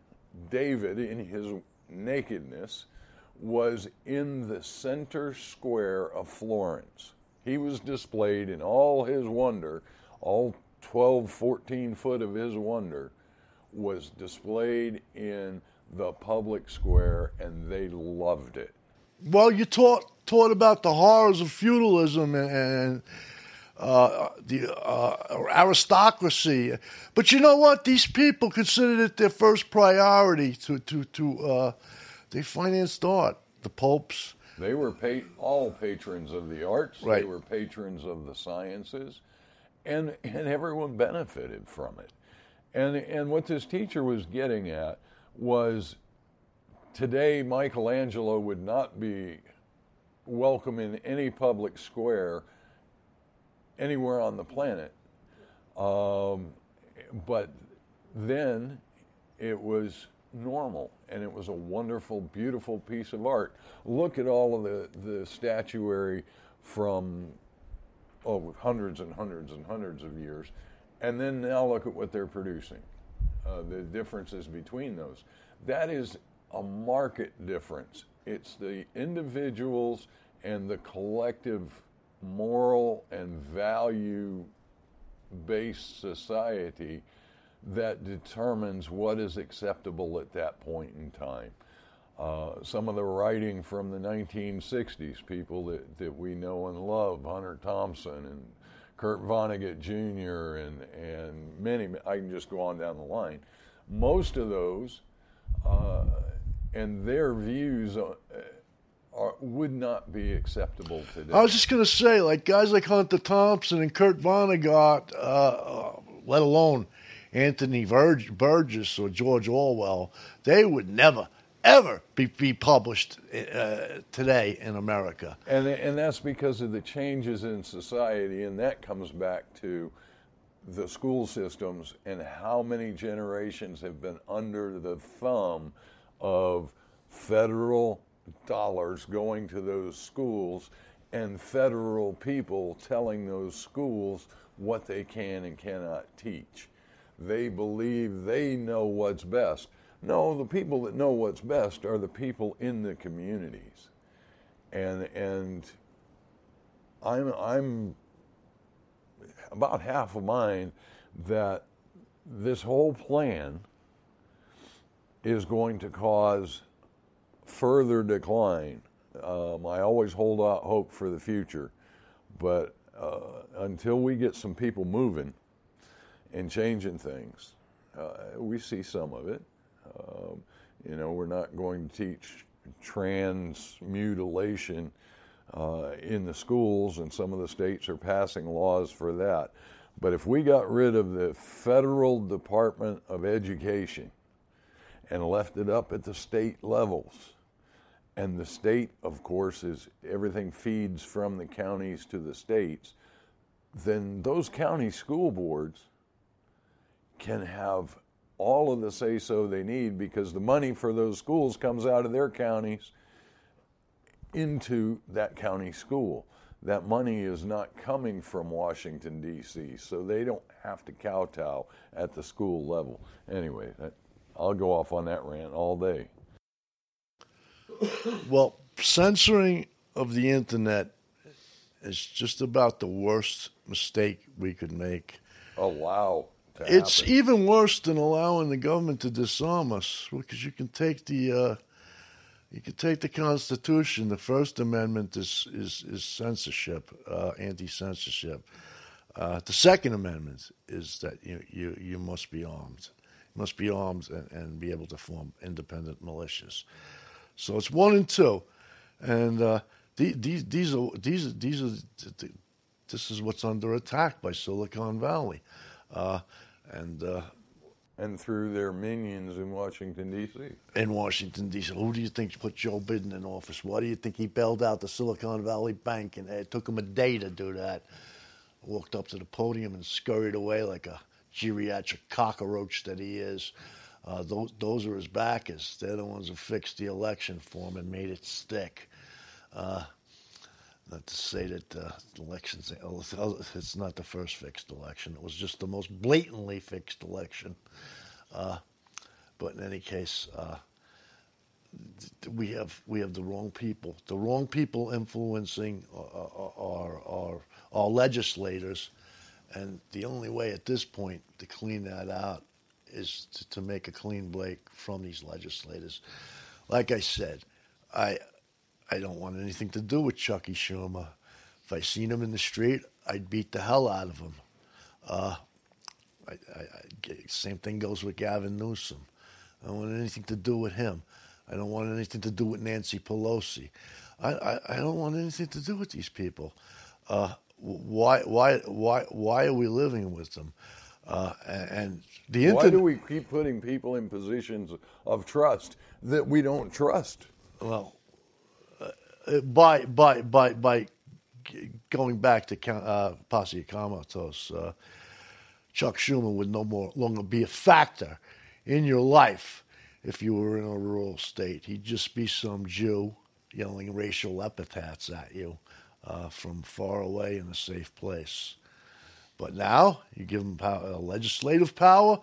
David, in his nakedness, was in the center square of Florence. He was displayed in all his wonder, all 12, 14 foot of his wonder was displayed in the public square and they loved it. Well, you taught taught about the horrors of feudalism and, and uh, the uh, aristocracy, but you know what? These people considered it their first priority to to to uh, they financed art. The popes. They were pa- all patrons of the arts. Right. They were patrons of the sciences, and and everyone benefited from it. And, and what this teacher was getting at was today Michelangelo would not be welcome in any public square anywhere on the planet. Um, but then it was normal and it was a wonderful, beautiful piece of art. Look at all of the, the statuary from oh, hundreds and hundreds and hundreds of years and then now look at what they're producing, uh, the differences between those. That is a market difference. It's the individuals and the collective moral and value based society that determines what is acceptable at that point in time. Uh, some of the writing from the 1960s, people that, that we know and love, Hunter Thompson and Kurt Vonnegut Jr. and and many. I can just go on down the line. Most of those uh, and their views are, are, would not be acceptable today. I was just going to say, like guys like Hunter Thompson and Kurt Vonnegut, uh, let alone Anthony Burgess or George Orwell, they would never ever be, be published uh, today in America. And, and that's because of the changes in society, and that comes back to the school systems and how many generations have been under the thumb of federal dollars going to those schools and federal people telling those schools what they can and cannot teach. They believe they know what's best. No, the people that know what's best are the people in the communities. And and I'm I'm about half of mine that this whole plan is going to cause further decline. Um, I always hold out hope for the future, but uh, until we get some people moving and changing things, uh, we see some of it. Um, you know, we're not going to teach transmutilation uh, in the schools, and some of the states are passing laws for that. But if we got rid of the federal Department of Education and left it up at the state levels, and the state, of course, is everything feeds from the counties to the states, then those county school boards can have all of the say so they need because the money for those schools comes out of their counties into that county school. That money is not coming from Washington, D.C., so they don't have to kowtow at the school level. Anyway, that, I'll go off on that rant all day. Well, censoring of the internet is just about the worst mistake we could make. Oh, Allow. To It's happen. even worse than allowing the government to disarm us because you can take the uh, you can take the Constitution. The First Amendment is is, is censorship, uh, anti-censorship. Uh, the Second Amendment is that you, you you must be armed, you must be armed and, and be able to form independent militias. So it's one and two, and uh, the- these these are these these are this is what's under attack by Silicon Valley, uh, and uh, and through their minions in Washington, D.C. in Washington D.C. Who do you think put Joe Biden in office? Why do you think he bailed out the Silicon Valley Bank and it took him a day to do that? Walked up to the podium and scurried away like a geriatric cockroach that he is. Uh, those, those are his backers. They're the ones who fixed the election for him and made it stick. Uh, not to say that uh, elections, it's not the first fixed election. It was just the most blatantly fixed election. Uh, but in any case, uh, we have we have the wrong people, the wrong people influencing our our, our, our legislators, and the only way at this point to clean that out is to, to make a clean break from these legislators. Like I said, I I don't want anything to do with Chucky Schumer. If I seen him in the street, I'd beat the hell out of him. Uh, I, I, I, same thing goes with Gavin Newsom. I don't want anything to do with him. I don't want anything to do with Nancy Pelosi. I, I, I don't want anything to do with these people. Uh, why why why why are we living with them? Uh, and, the Why internet. do we keep putting people in positions of trust that we don't trust? well, by by by by going back to uh, Posse Comitatus, uh, Chuck Schumer would no more longer be a factor in your life if you were in a rural state. He'd just be some Jew yelling racial epithets at you uh, from far away in a safe place. But now you give him power, uh, legislative power,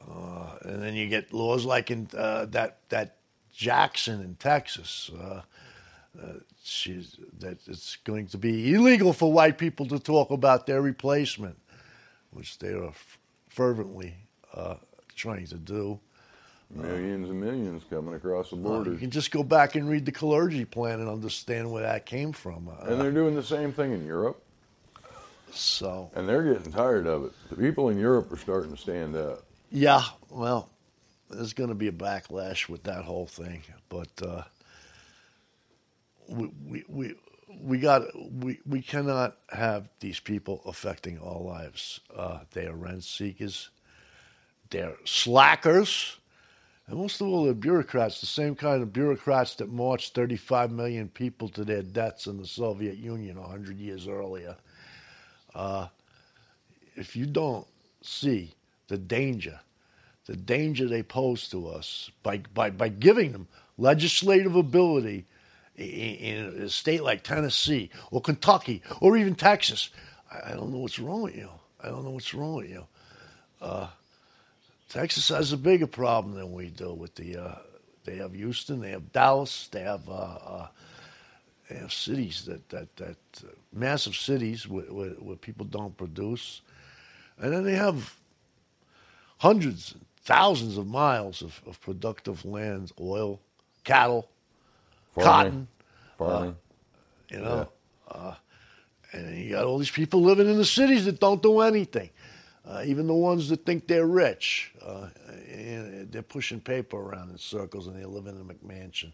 uh, and then you get laws like in uh, that that Jackson in Texas. Uh, uh, she's, that it's going to be illegal for white people to talk about their replacement, which they are f- fervently uh, trying to do. Millions and millions coming across the Uh, border. you can just go back and read the Kalergi plan and understand where that came from. Uh, and they're doing the same thing in Europe, so, and they're getting tired of it. The people in Europe are starting to stand up. yeah, well, there's going to be a backlash with that whole thing, but uh, we we we got we we cannot have these people affecting our lives. Uh, they are rent seekers. They're slackers. And most of all, they're bureaucrats, the same kind of bureaucrats that marched 35 million people to their deaths in the Soviet Union 100 years earlier. Uh, if you don't see the danger, the danger they pose to us by, by, by giving them legislative ability in, a state like Tennessee or Kentucky or even Texas, I, I don't know what's wrong with you. I don't know what's wrong with you. Uh, Texas has a bigger problem than we do with the. Uh, they have Houston, they have Dallas, they have uh, uh, they have cities that that that uh, massive cities where, where, where people don't produce, and then they have hundreds, thousands of miles of, of productive land, oil, cattle, Farming, cotton. farming. You know, uh, and you got all these people living in the cities that don't do anything. Uh, even the ones that think they're rich, uh, they're pushing paper around in circles and they live in a McMansion.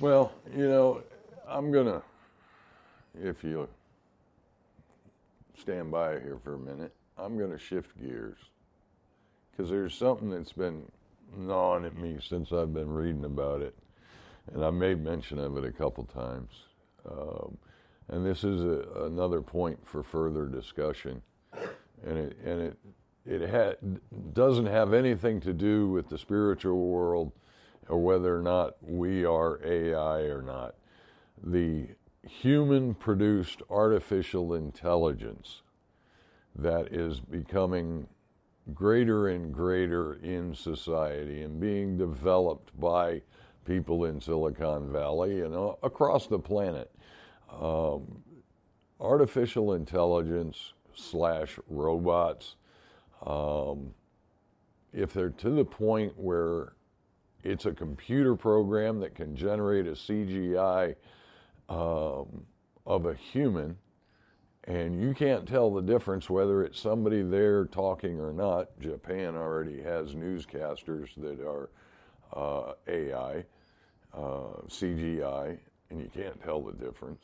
Well, you know, I'm gonna, if you stand by here for a minute, I'm gonna shift gears because there's something that's been gnawing at me since I've been reading about it, and I made mention of it a couple times. Um, and this is a, another point for further discussion, and it and it it ha- doesn't have anything to do with the spiritual world or whether or not we are AI or not. The human produced artificial intelligence that is becoming greater and greater in society and being developed by people in Silicon Valley and across the planet. Um, artificial intelligence slash robots, um, if they're to the point where it's a computer program that can generate a CGI um, of a human, and you can't tell the difference whether it's somebody there talking or not. Japan already has newscasters that are uh, AI, uh, CGI, and you can't tell the difference.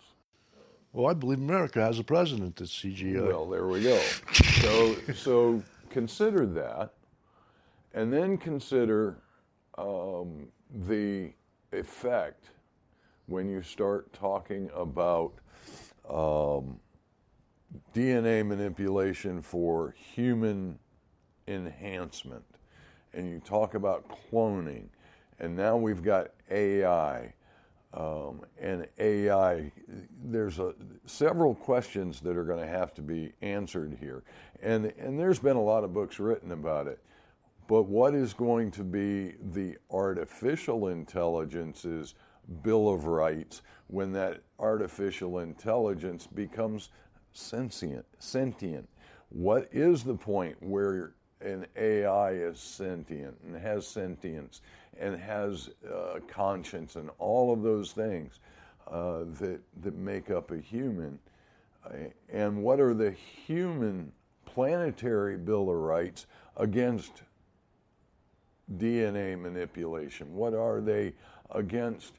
Well, I believe America has a president that's CGI. Well, there we go. so, so consider that, and then consider um, the effect when you start talking about um, DNA manipulation for human enhancement, and you talk about cloning, and now we've got AI. Um, and AI, there's a, several questions that are going to have to be answered here. And, and there's been a lot of books written about it. But what is going to be the artificial intelligence's Bill of Rights when that artificial intelligence becomes sentient? Sentient. What is the point where an AI is sentient and has sentience and has uh, conscience and all of those things uh, that that make up a human? And what are the human planetary Bill of Rights against DNA manipulation? What are they against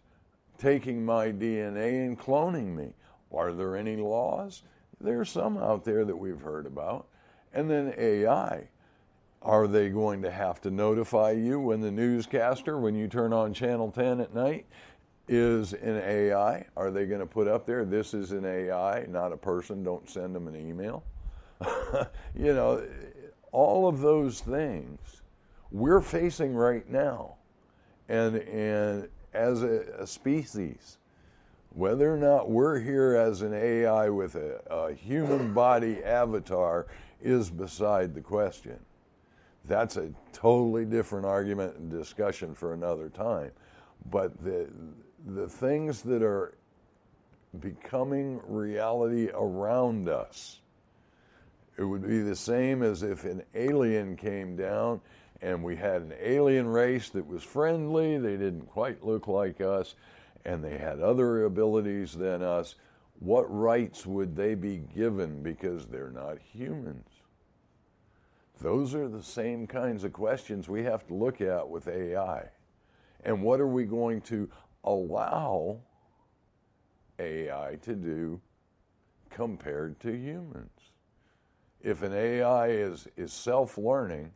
taking my DNA and cloning me? Are there any laws? There are some out there that we've heard about. And then AI. Are they going to have to notify you when the newscaster, when you turn on Channel 10 at night, is an AI? Are they going to put up there, this is an AI, not a person, don't send them an email? you know, all of those things we're facing right now. And, and as a, a species, whether or not we're here as an AI with a, a human body avatar is beside the question. That's a totally different argument and discussion for another time. But the, the things that are becoming reality around us, it would be the same as if an alien came down and we had an alien race that was friendly. They didn't quite look like us, and they had other abilities than us. What rights would they be given because they're not humans? Those are the same kinds of questions we have to look at with AI. And what are we going to allow AI to do compared to humans? If an AI is, is self learning,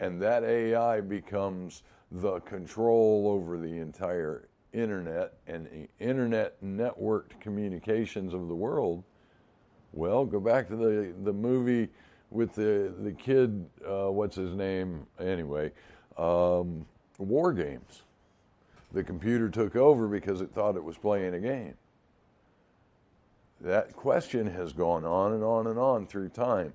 and that AI becomes the control over the entire internet and the internet networked communications of the world, well, go back to the, the movie with the, the kid, uh, what's his name? Anyway, um, War Games. The computer took over because it thought it was playing a game. That question has gone on and on and on through time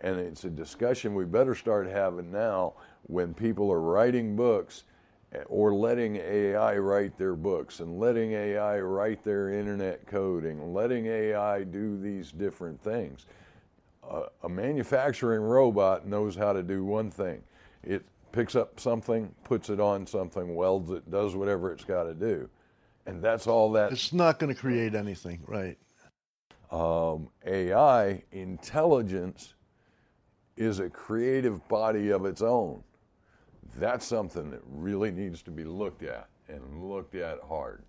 and it's a discussion we better start having now when people are writing books eh, or letting AI write their books and letting AI write their internet coding, letting AI do these different things. A manufacturing robot knows how to do one thing it picks up something, puts it on something, welds it, does whatever it's got to do. And that's all that. It's not going to create anything, right? Um, AI, intelligence, is a creative body of its own. That's something that really needs to be looked at and looked at hard.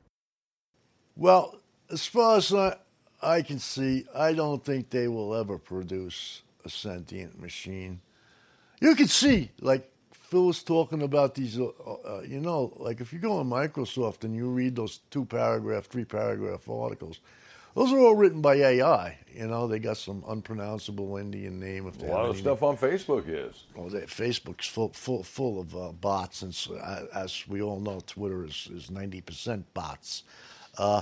Well, as far as I, I can see, I don't think they will ever produce a sentient machine. You can see, like Phil was talking about these, uh, uh, you know, like if you go on Microsoft and you read those two paragraph, three paragraph articles, those are all written by AI. You know, they got some unpronounceable Indian name. If A they lot have of any- stuff on Facebook is. well, they, Facebook's full, full, full of uh, bots, and so, uh, as we all know, Twitter is is ninety percent bots. Uh,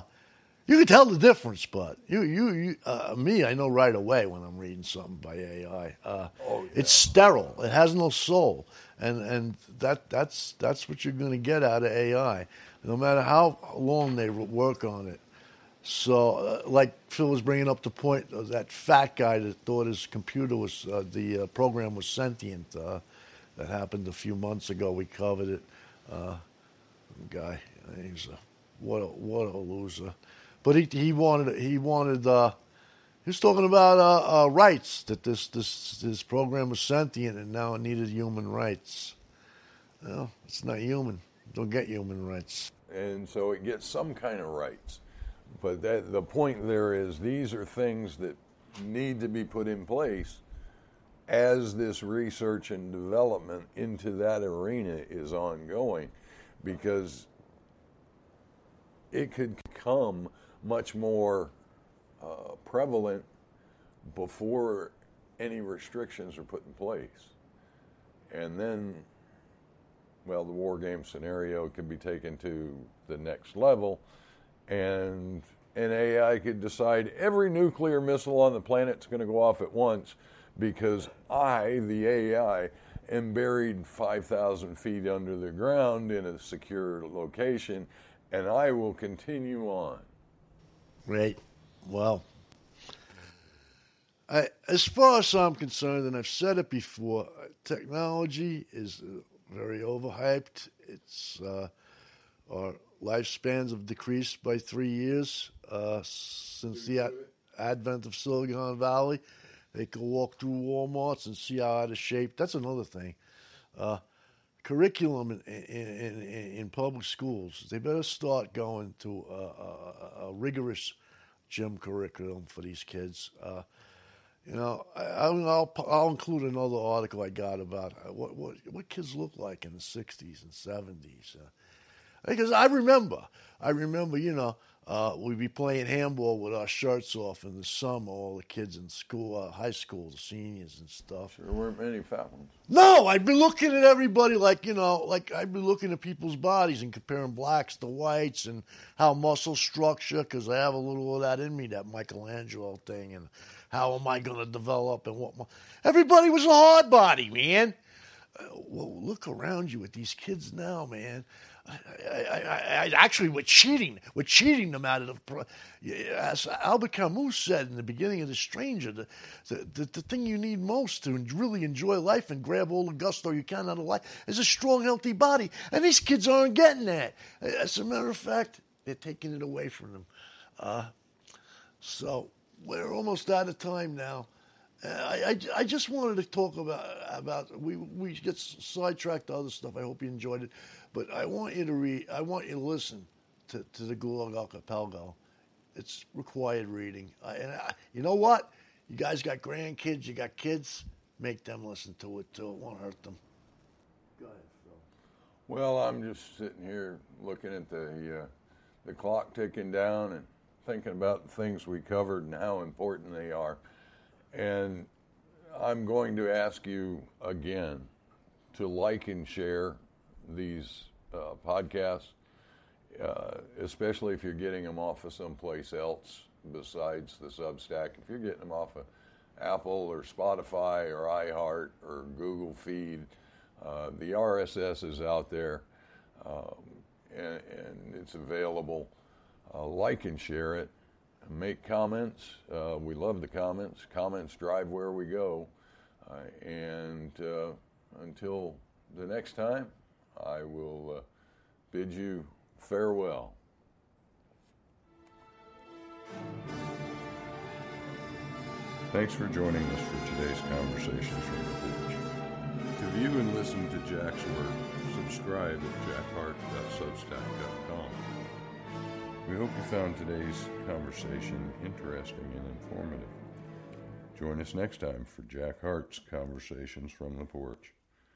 you can tell the difference, but you, you, you uh, me, I know right away when I'm reading something by AI. Uh, Oh, yeah. It's sterile. It has no soul, and and that that's that's what you're going to get out of AI, no matter how long they work on it. So, uh, like Phil was bringing up the point of that fat guy that thought his computer was uh, the uh, program was sentient. Uh, that happened a few months ago. We covered it. Uh, guy, he's a what a what a loser. But he he wanted he wanted uh, he was talking about uh, uh, rights that this this this program was sentient and now it needed human rights. Well, it's not human. Don't get human rights. and so it gets some kind of rights. But that, the point there is, these are things that need to be put in place as this research and development into that arena is ongoing, because it could become much more uh, prevalent before any restrictions are put in place, and then well, the war game scenario can be taken to the next level, and an AI could decide every nuclear missile on the planet's going to go off at once because I, the AI, am buried 5,000 feet under the ground in a secure location, and I will continue on. Right. Well, I, as far as I'm concerned, and I've said it before, technology is uh, very overhyped. It's uh, our lifespans have decreased by three years uh, since the ad- advent of Silicon Valley. They can walk through WalMarts and see how out of shape. That's another thing. Uh, curriculum in, in, in, in public schools, they better start going to a, a, a rigorous gym curriculum for these kids. Uh, you know, I, I'll, I'll I'll include another article I got about uh, what what what kids look like in the '60s and '70s. Uh, because I remember, I remember, you know, uh, we'd be playing handball with our shirts off in the summer, all the kids in school, uh, high school, the seniors and stuff. There weren't many fat ones. No, I'd be looking at everybody like, you know, like I'd be looking at people's bodies and comparing blacks to whites and how muscle structure, because I have a little of that in me, that Michelangelo thing, and how am I going to develop and what. My, everybody was a hard body, man. Uh, well, look around you at these kids now, man. I, I, I, actually, we're cheating. We're cheating them out of the. As Albert Camus said in the beginning of The Stranger, the, the, the, the thing you need most to really enjoy life and grab all the gusto you can out of life is a strong, healthy body. And these kids aren't getting that. As a matter of fact, they're taking it away from them. Uh, so we're almost out of time now. Uh, I, I, I just wanted to talk about about we we get sidetracked to other stuff. I hope you enjoyed it, but I want you to read. I want you to listen to, to the Gulag Archipelago. It's required reading. I, and I, you know what? You guys got grandkids. You got kids. Make them listen to it too. It won't hurt them. Go ahead, Phil. Well, I'm just sitting here looking at the uh, the clock ticking down and thinking about the things we covered and how important they are. And I'm going to ask you again to like and share these uh, podcasts, uh, especially if you're getting them off of someplace else besides the Substack. If you're getting them off of Apple or Spotify or iHeart or Google Feed, uh, the RSS is out there um, and, and it's available. Uh, like and share it. Make comments. Uh, we love the comments. Comments drive where we go. Uh, and uh, until the next time, I will uh, bid you farewell. Thanks for joining us for today's Conversations from the Porch. To view and listen to Jack's work, subscribe at jackheart.substack.com. We hope you found today's conversation interesting and informative. Join us next time for Jack Heart's Conversations from the Porch.